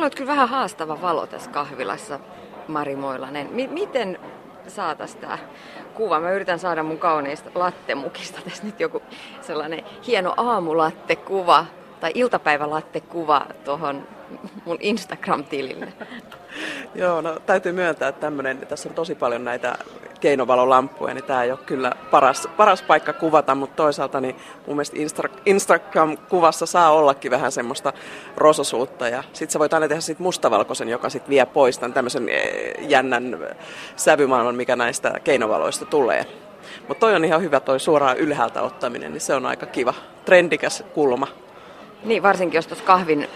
Meillä on kyllä vähän haastava valo tässä kahvilassa, Mari Moilanen. M- miten saataisiin tämä kuva? Mä yritän saada mun kauniista lattemukista tässä nyt joku sellainen hieno aamulattekkuva tai iltapäivälattekuva tuohon mun Instagram-tilille. Joo, no täytyy myöntää, että tämmönen, tässä on tosi paljon näitä keinovalolampuja, niin tämä ei ole kyllä paras, paras paikka kuvata, mutta toisaalta niin mun mielestä Insta- Instagram-kuvassa saa ollakin vähän semmoista rososuutta ja sitten sä voit aina tehdä siitä mustavalkoisen, joka sitten vie pois tämän tämmöisen eh, jännän sävymaailman, mikä näistä keinovaloista tulee. Mutta toi on ihan hyvä toi suoraan ylhäältä ottaminen, niin se on aika kiva, trendikäs kulma. Niin, varsinkin jos tuossa kahvin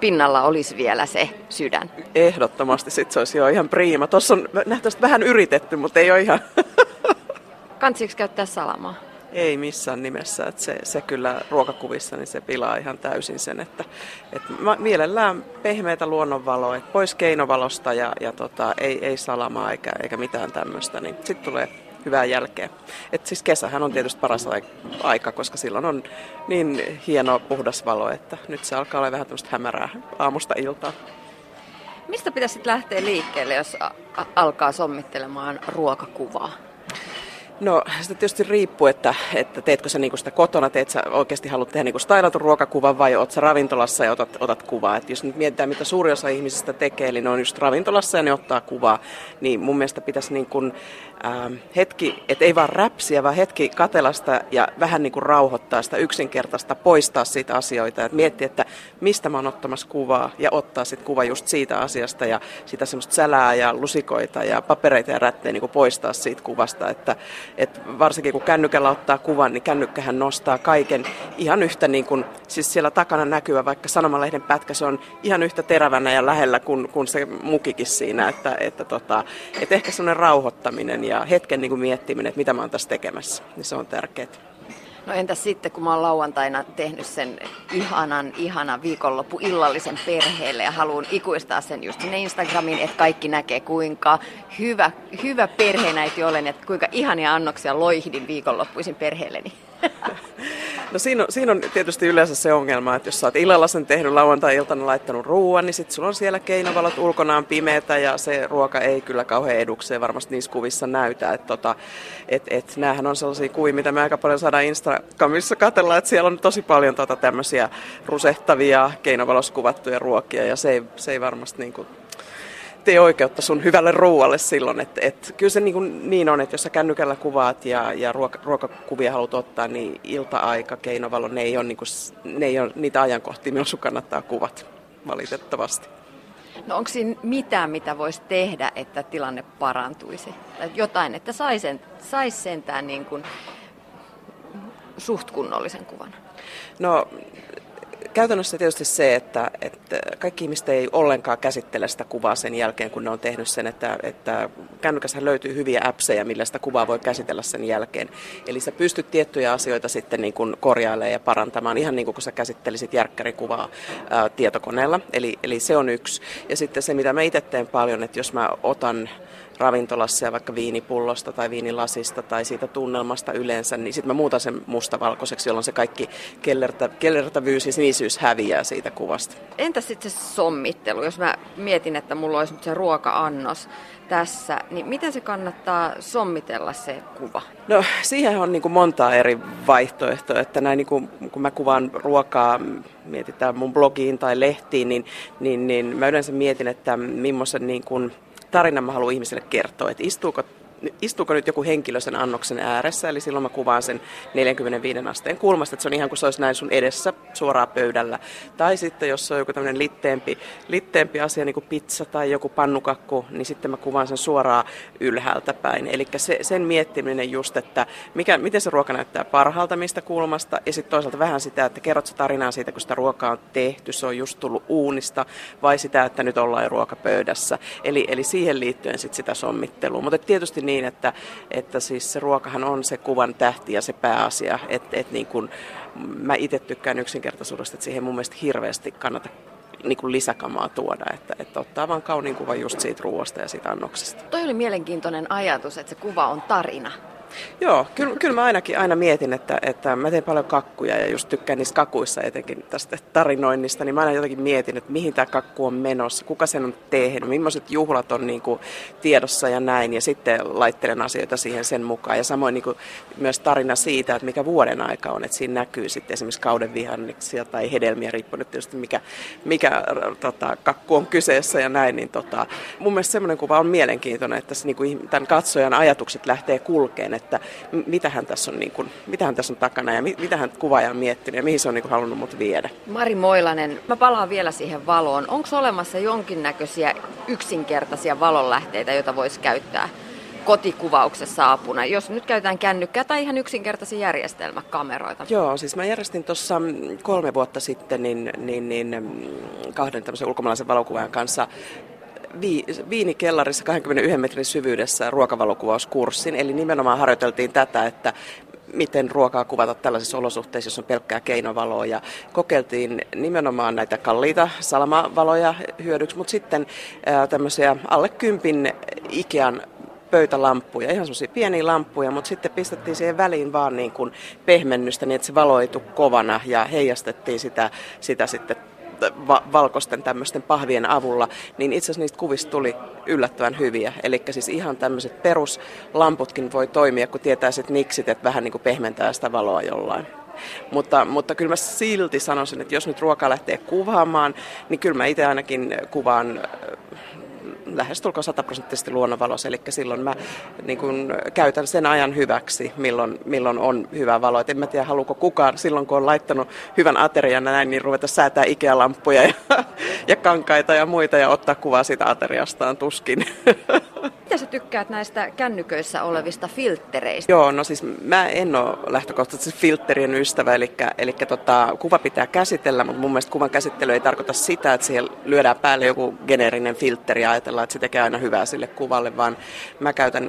pinnalla olisi vielä se sydän. Ehdottomasti, sit se olisi jo ihan priima. Tuossa on nähtävästi vähän yritetty, mutta ei ole ihan... Kantsiksi käyttää salamaa? Ei missään nimessä. Että se, se kyllä ruokakuvissa niin se pilaa ihan täysin sen, että, että mielellään pehmeitä luonnonvaloa, että pois keinovalosta ja, ja tota, ei, ei salamaa eikä, eikä mitään tämmöistä, niin sitten tulee hyvää jälkeä. Et siis kesähän on tietysti paras aika, koska silloin on niin hieno puhdas valo, että nyt se alkaa olla vähän tämmöistä hämärää aamusta iltaa. Mistä pitäisi lähteä liikkeelle, jos alkaa sommittelemaan ruokakuvaa? No sitä tietysti riippuu, että, että teetkö sä niinku sitä kotona, teet sä oikeasti haluat tehdä niinku stylatun ruokakuvan vai oot sä ravintolassa ja otat, otat kuvaa. Et jos nyt mietitään, mitä suuri osa ihmisistä tekee, eli ne on just ravintolassa ja ne ottaa kuvaa, niin mun mielestä pitäisi niinku, äh, hetki, että ei vaan räpsiä, vaan hetki katelasta ja vähän niinku rauhoittaa sitä yksinkertaista, poistaa siitä asioita. Et miettiä, että mistä mä oon ottamassa kuvaa ja ottaa sitten kuva just siitä asiasta ja sitä semmoista sälää ja lusikoita ja papereita ja rättejä niinku poistaa siitä kuvasta. Että, että varsinkin kun kännykällä ottaa kuvan, niin kännykkähän nostaa kaiken ihan yhtä niin kuin, siis siellä takana näkyvä, vaikka sanomalehden pätkä, se on ihan yhtä terävänä ja lähellä kuin, kuin se mukikin siinä, että, että, tota, että ehkä semmoinen rauhoittaminen ja hetken niin kuin miettiminen, että mitä mä oon tässä tekemässä, niin se on tärkeää. No entäs sitten, kun mä oon lauantaina tehnyt sen ihanan, ihanan viikonloppu illallisen perheelle ja haluan ikuistaa sen just sinne Instagramiin, että kaikki näkee kuinka hyvä, hyvä perheenäiti olen, että kuinka ihania annoksia loihdin viikonloppuisin perheelleni. No siinä on, siinä on tietysti yleensä se ongelma, että jos sä oot illalla sen tehnyt lauantai-iltana laittanut ruoan, niin sitten sulla on siellä keinovalot ulkonaan pimeätä ja se ruoka ei kyllä kauhean edukseen varmasti niissä kuvissa näytä. Että tota, et, et, näähän on sellaisia kuvia, mitä me aika paljon saadaan Instagramissa katsella, että siellä on tosi paljon tota tämmöisiä rusehtavia keinovaloskuvattuja ruokia ja se ei, se ei varmasti niin kuin tee oikeutta sun hyvälle ruoalle silloin. Että et, kyllä se niin, kuin niin on, että jos sä kännykällä kuvaat ja, ja ruoka, ruokakuvia haluat ottaa, niin ilta-aika, keinovalo, ne ei ole, niin kuin, ne ei ole niitä ajankohtia, milloin sun kannattaa kuvat valitettavasti. No onko siinä mitään, mitä voisi tehdä, että tilanne parantuisi? Tai jotain, että saisi sais sentään niin kuin suht kunnollisen kuvan? No käytännössä tietysti se, että, että kaikki ihmiset ei ollenkaan käsittele sitä kuvaa sen jälkeen, kun ne on tehnyt sen, että, että kännykässä löytyy hyviä appseja, millä sitä kuvaa voi käsitellä sen jälkeen. Eli sä pystyt tiettyjä asioita sitten niin kuin korjailemaan ja parantamaan, ihan niin kuin kun sä käsittelisit järkkärikuvaa ää, tietokoneella. Eli, eli se on yksi. Ja sitten se, mitä mä itse teen paljon, että jos mä otan ravintolassa ja vaikka viinipullosta tai viinilasista tai siitä tunnelmasta yleensä, niin sitten mä muutan sen mustavalkoiseksi, jolloin se kaikki kellertä, kellertävyys ja sinisyys häviää siitä kuvasta. Entä sitten se sommittelu? Jos mä mietin, että mulla olisi se ruoka-annos tässä, niin miten se kannattaa sommitella se kuva? No siihen on niin kuin montaa eri vaihtoehtoa, että näin niin kuin, kun mä kuvaan ruokaa, mietitään mun blogiin tai lehtiin, niin, niin, niin mä yleensä mietin, että millaisen niin kuin tarinan mä haluan ihmiselle kertoa, että istuuko istuuko nyt joku henkilö sen annoksen ääressä, eli silloin mä kuvaan sen 45 asteen kulmasta, että se on ihan kuin se olisi näin sun edessä suoraan pöydällä. Tai sitten jos se on joku tämmöinen litteempi, litteempi asia, niin kuin pizza tai joku pannukakku, niin sitten mä kuvaan sen suoraan ylhäältä päin. Eli se, sen miettiminen just, että mikä, miten se ruoka näyttää parhaalta mistä kulmasta, ja sitten toisaalta vähän sitä, että kerrot se tarinaa siitä, kun sitä ruokaa on tehty, se on just tullut uunista, vai sitä, että nyt ollaan ruokapöydässä. Eli, eli siihen liittyen sitten sitä sommittelua. Mutta tietysti niin niin, että, että siis se ruokahan on se kuvan tähti ja se pääasia. Että et niin kun, mä itse tykkään yksinkertaisuudesta, että siihen mun mielestä hirveästi kannata niin kuin lisäkamaa tuoda, että, että ottaa vaan kauniin kuvan just siitä ruoasta ja siitä annoksesta. Toi oli mielenkiintoinen ajatus, että se kuva on tarina. Joo, kyllä, kyllä mä ainakin aina mietin, että, että mä teen paljon kakkuja ja just tykkään niissä kakuissa etenkin tästä tarinoinnista, niin mä aina jotenkin mietin, että mihin tämä kakku on menossa, kuka sen on tehnyt, millaiset juhlat on niin kuin tiedossa ja näin, ja sitten laittelen asioita siihen sen mukaan. Ja samoin niin kuin myös tarina siitä, että mikä vuoden aika on, että siinä näkyy sitten esimerkiksi kauden vihanneksia tai hedelmiä, riippuen nyt tietysti mikä, mikä tota, kakku on kyseessä ja näin, niin tota, mun mielestä semmoinen kuva on mielenkiintoinen, että se, niin kuin, tämän katsojan ajatukset lähtee kulkeen, että mitähän tässä on, niin kuin, mitähän tässä on takana ja mitähän kuvaaja on miettinyt ja mihin se on niin kuin, halunnut mut viedä. Mari Moilanen, mä palaan vielä siihen valoon. Onko olemassa jonkinnäköisiä yksinkertaisia valonlähteitä, joita voisi käyttää kotikuvauksessa apuna, jos nyt käytetään kännykkää tai ihan yksinkertaisia järjestelmäkameroita? Joo, siis mä järjestin tuossa kolme vuotta sitten niin, niin, niin kahden tämmöisen ulkomaalaisen valokuvaajan kanssa vi, viinikellarissa 21 metrin syvyydessä ruokavalokkuvauskurssin. Eli nimenomaan harjoiteltiin tätä, että miten ruokaa kuvata tällaisissa olosuhteissa, jos on pelkkää keinovaloa. Ja kokeiltiin nimenomaan näitä kalliita salamavaloja hyödyksi, mutta sitten ää, tämmöisiä alle kympin Ikean pöytälamppuja, ihan semmoisia pieniä lamppuja, mutta sitten pistettiin siihen väliin vaan niin kuin pehmennystä niin, että se valo ei tule kovana ja heijastettiin sitä, sitä sitten va- valkoisten tämmöisten pahvien avulla, niin itse asiassa niistä kuvista tuli yllättävän hyviä. Eli siis ihan tämmöiset peruslamputkin voi toimia, kun tietää sitten niksit, että vähän niin kuin pehmentää sitä valoa jollain. Mutta, mutta kyllä mä silti sanoisin, että jos nyt ruokaa lähtee kuvaamaan, niin kyllä mä itse ainakin kuvaan lähestulkoon sataprosenttisesti luonnonvalossa, eli silloin mä niin kun, käytän sen ajan hyväksi, milloin, milloin on hyvä valo. Et en mä tiedä, haluuko kukaan silloin, kun on laittanut hyvän aterian näin, niin ruveta säätää Ikea-lamppuja ja, ja kankaita ja muita ja ottaa kuvaa siitä ateriastaan tuskin. Sä tykkäät näistä kännyköissä olevista filttereistä? Joo, no siis mä en ole lähtökohtaisesti filtterien ystävä, eli, eli tota, kuva pitää käsitellä, mutta mun mielestä kuvan käsittely ei tarkoita sitä, että siihen lyödään päälle joku geneerinen filtteri ja ajatellaan, että se tekee aina hyvää sille kuvalle, vaan mä käytän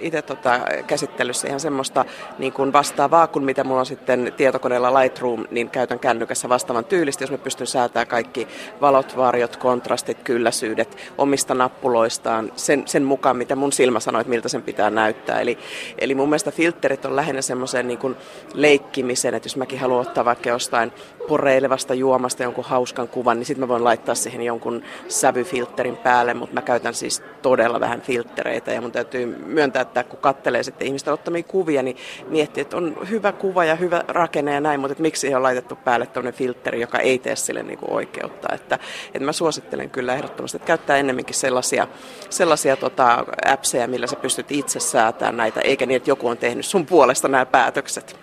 itse tota, käsittelyssä ihan semmoista niin kuin vastaavaa kuin mitä mulla on sitten tietokoneella Lightroom, niin käytän kännykässä vastaavan tyylistä, jos mä pystyn säätämään kaikki valot, varjot, kontrastit, kylläisyydet omista nappuloistaan sen, sen mukaan, mitä mun silmä sanoo, että miltä sen pitää näyttää. Eli, eli mun mielestä filterit on lähinnä semmoisen niin leikkimisen, että jos mäkin haluan ottaa vaikka jostain poreilevasta juomasta jonkun hauskan kuvan, niin sitten mä voin laittaa siihen jonkun sävyfilterin päälle, mutta mä käytän siis todella vähän filtreitä ja mun täytyy myöntää, että kun kattelee sitten ihmisten ottamia kuvia, niin miettii, että on hyvä kuva ja hyvä rakenne ja näin, mutta että miksi siihen on laitettu päälle tämmöinen filteri, joka ei tee sille niin kuin oikeutta. Että, että mä suosittelen kyllä ehdottomasti, että käyttää ennemminkin sellaisia, sellaisia tota, appseja, millä sä pystyt itse säätämään näitä, eikä niin, että joku on tehnyt sun puolesta nämä päätökset.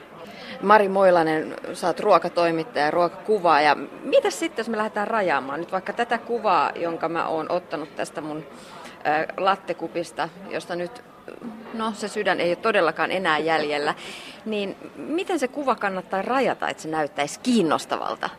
Mari Moilanen, sä oot ruokatoimittaja, ruokakuvaaja. Mitä sitten, jos me lähdetään rajaamaan nyt vaikka tätä kuvaa, jonka mä oon ottanut tästä mun lattekupista, josta nyt no se sydän ei ole todellakaan enää jäljellä, niin miten se kuva kannattaa rajata, että se näyttäisi kiinnostavalta?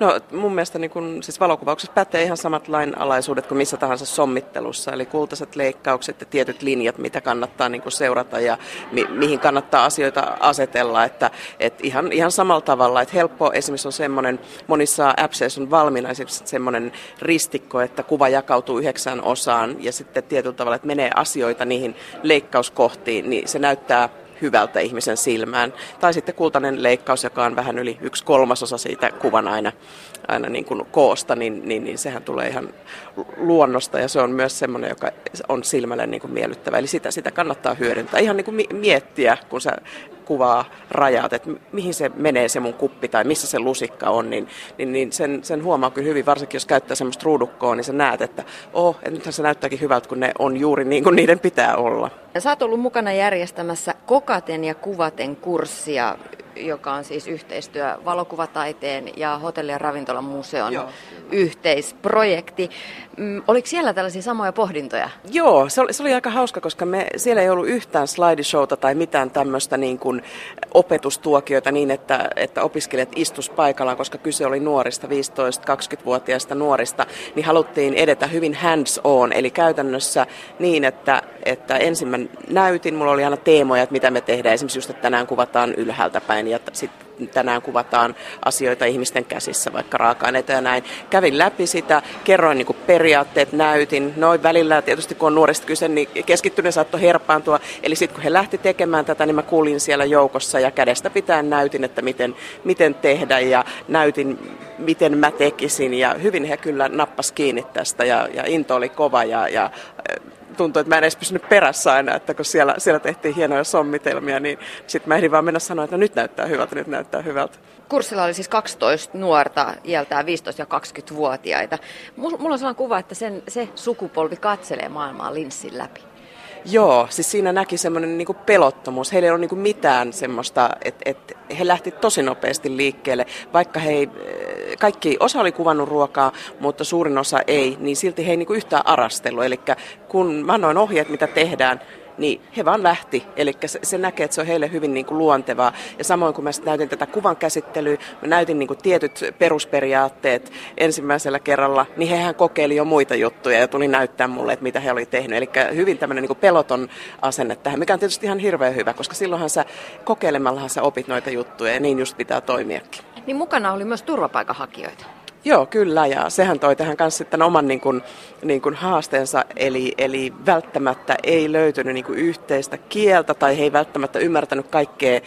No mun mielestä niin kun, siis valokuvauksessa pätee ihan samat lainalaisuudet kuin missä tahansa sommittelussa, eli kultaiset leikkaukset ja tietyt linjat, mitä kannattaa niin kuin seurata ja mi- mihin kannattaa asioita asetella, että et ihan, ihan samalla tavalla, että helppo esimerkiksi on semmoinen, monissa appseissa on valmiina esimerkiksi semmoinen ristikko, että kuva jakautuu yhdeksän osaan ja sitten tietyllä tavalla, että menee asioita niihin leikkauskohtiin, niin se näyttää hyvältä ihmisen silmään. Tai sitten kultainen leikkaus, joka on vähän yli yksi kolmasosa siitä kuvan aina, aina niin kuin koosta, niin, niin, niin sehän tulee ihan luonnosta ja se on myös semmoinen, joka on silmälle niin kuin miellyttävä. Eli sitä, sitä kannattaa hyödyntää. Ihan niin kuin miettiä, kun sä kuvaa rajat, että mihin se menee se mun kuppi tai missä se lusikka on, niin, niin, niin sen, sen huomaa kyllä hyvin, varsinkin jos käyttää semmoista ruudukkoa, niin sä näet, että oh, että nythän se näyttääkin hyvältä, kun ne on juuri niin kuin niiden pitää olla. Ja sä oot ollut mukana järjestämässä Kokaten ja Kuvaten kurssia joka on siis yhteistyö valokuvataiteen ja hotelli- ja ravintolan museon Joo. Yhteisprojekti. Mm, oliko siellä tällaisia samoja pohdintoja? Joo, se oli, se oli aika hauska, koska me, siellä ei ollut yhtään slideshowta tai mitään tämmöistä niin kuin opetustuokioita niin, että, että opiskelijat istus paikallaan, koska kyse oli nuorista, 15-20-vuotiaista nuorista, niin haluttiin edetä hyvin hands on, eli käytännössä niin, että, että ensin mä näytin, mulla oli aina teemoja, että mitä me tehdään, esimerkiksi just, että tänään kuvataan ylhäältä päin ja sitten tänään kuvataan asioita ihmisten käsissä, vaikka raaka-aineita ja näin. Kävin läpi sitä, kerroin niin kuin periaatteet, näytin. Noin välillä tietysti kun on nuorista kyse, niin keskittyneen saattoi herpaantua. Eli sitten kun he lähti tekemään tätä, niin mä kuulin siellä joukossa ja kädestä pitää näytin, että miten, miten tehdä ja näytin, miten mä tekisin. Ja hyvin he kyllä nappas kiinni tästä ja, ja into oli kova ja, ja tuntui, että mä en edes pysynyt perässä aina, että kun siellä, siellä tehtiin hienoja sommitelmia, niin sitten mä ehdin vaan mennä sanoa, että no nyt näyttää hyvältä, nyt näyttää hyvältä. Kurssilla oli siis 12 nuorta, iältään 15 ja 20-vuotiaita. Mulla on sellainen kuva, että sen, se sukupolvi katselee maailmaa linssin läpi. Joo, siis siinä näki semmoinen niin pelottomuus. Heillä ei ole niin mitään semmoista, että, että he lähti tosi nopeasti liikkeelle. Vaikka he ei, kaikki, osa oli kuvannut ruokaa, mutta suurin osa ei, niin silti he ei niin yhtään arastellut. Eli kun mä annoin ohjeet, mitä tehdään, niin he vaan lähti. Eli se, se näkee, että se on heille hyvin niin kuin luontevaa. Ja samoin kun mä näytin tätä kuvan käsittelyä, mä näytin niin kuin tietyt perusperiaatteet ensimmäisellä kerralla, niin hehän kokeili jo muita juttuja ja tuli näyttää mulle, että mitä he oli tehnyt. Eli hyvin tämmöinen niin kuin peloton asenne tähän, mikä on tietysti ihan hirveän hyvä, koska silloinhan sä kokeilemallahan sä opit noita juttuja ja niin just pitää toimiakin. Niin mukana oli myös turvapaikanhakijoita. Joo, kyllä, ja sehän toi tähän kanssa sitten oman niin kuin, niin kuin haasteensa, eli, eli välttämättä ei löytynyt niin kuin yhteistä kieltä, tai he ei välttämättä ymmärtänyt kaikkea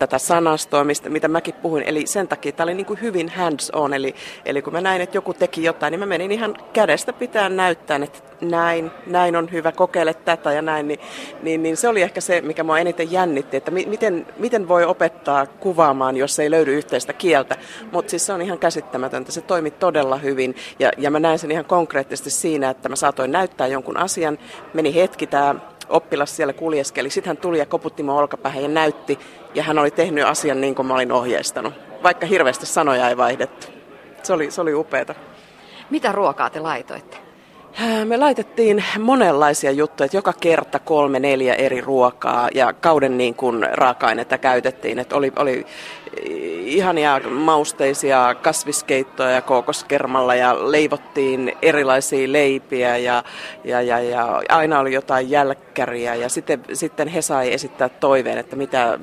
tätä sanastoa, mistä, mitä mäkin puhuin. Eli sen takia tämä oli niin kuin hyvin hands-on, eli, eli kun mä näin, että joku teki jotain, niin mä menin ihan kädestä pitää näyttää, että näin, näin on hyvä, kokeile tätä ja näin. Niin, niin, niin se oli ehkä se, mikä mua eniten jännitti, että mi, miten, miten voi opettaa kuvaamaan, jos ei löydy yhteistä kieltä. Mutta siis se on ihan käsittämätöntä, se toimi todella hyvin. Ja, ja mä näin sen ihan konkreettisesti siinä, että mä saatoin näyttää jonkun asian, meni hetki tämä oppilas siellä kuljeskeli. Sitten hän tuli ja koputti mun olkapäähän ja näytti, ja hän oli tehnyt asian niin kuin mä olin ohjeistanut, vaikka hirveästi sanoja ei vaihdettu. Se oli, se oli upeata. Mitä ruokaa te laitoitte? Me laitettiin monenlaisia juttuja, että joka kerta kolme, neljä eri ruokaa ja kauden niin kuin raaka-ainetta käytettiin. Että oli, oli ihania mausteisia kasviskeittoja ja kookoskermalla ja leivottiin erilaisia leipiä ja, ja, ja, ja aina oli jotain jälkkäriä ja sitten, sitten he sai esittää toiveen, että mitä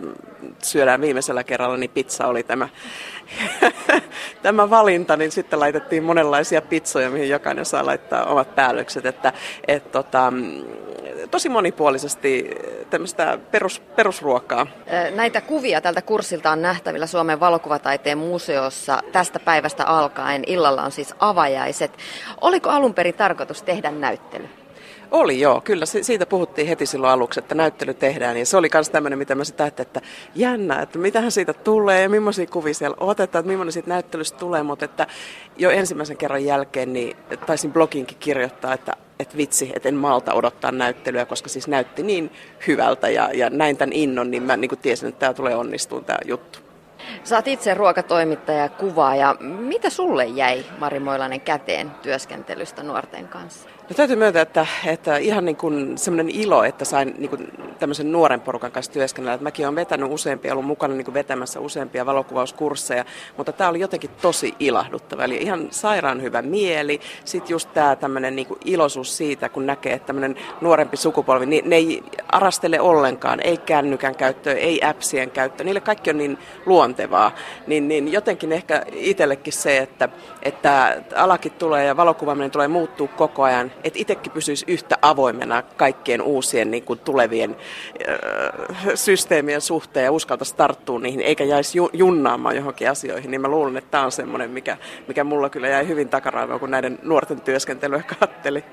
syödään viimeisellä kerralla, niin pizza oli tämä, tämä valinta, niin sitten laitettiin monenlaisia pizzoja, mihin jokainen saa laittaa omat päällykset, että et, tota, tosi monipuolisesti tämmöistä perus, perusruokaa. Näitä kuvia tältä kurssilta on nähtävillä Suomen valokuvataiteen museossa tästä päivästä alkaen. Illalla on siis avajaiset. Oliko alun perin tarkoitus tehdä näyttely? Oli joo, kyllä siitä puhuttiin heti silloin aluksi, että näyttely tehdään. Ja se oli myös tämmöinen, mitä mä sitä ajattelin, että jännä, että mitähän siitä tulee ja millaisia kuvia siellä otetaan, että millainen siitä näyttelystä tulee. Mutta että jo ensimmäisen kerran jälkeen niin taisin bloginkin kirjoittaa, että että vitsi, että en malta odottaa näyttelyä, koska siis näytti niin hyvältä ja, ja näin tämän innon, niin mä niin kuin tiesin, että tämä tulee onnistumaan tämä juttu. Saat itse ruokatoimittaja ja kuvaaja. Mitä sulle jäi, Mari Moilanen, käteen työskentelystä nuorten kanssa? No täytyy myöntää, että, että ihan niin kuin semmoinen ilo, että sain niin kuin tämmöisen nuoren porukan kanssa työskennellä. Että mäkin olen vetänyt useampia, ollut mukana niin kuin vetämässä useampia valokuvauskursseja, mutta tämä oli jotenkin tosi ilahduttava. Eli ihan sairaan hyvä mieli. Sitten just tämä tämmöinen niin kuin iloisuus siitä, kun näkee, että tämmöinen nuorempi sukupolvi, niin ne ei arastele ollenkaan, ei kännykän käyttöä, ei appsien käyttöä. Niille kaikki on niin luontevaa. Niin, niin jotenkin ehkä itsellekin se, että, että alakin tulee ja valokuvaaminen tulee muuttuu koko ajan että itsekin pysyisi yhtä avoimena kaikkien uusien niin kuin tulevien äh, systeemien suhteen ja uskaltaisi tarttua niihin, eikä jäisi ju- junnaamaan johonkin asioihin, niin mä luulen, että tämä on semmoinen, mikä, mikä mulla kyllä jäi hyvin takaraivoon, kun näiden nuorten työskentelyä katteli.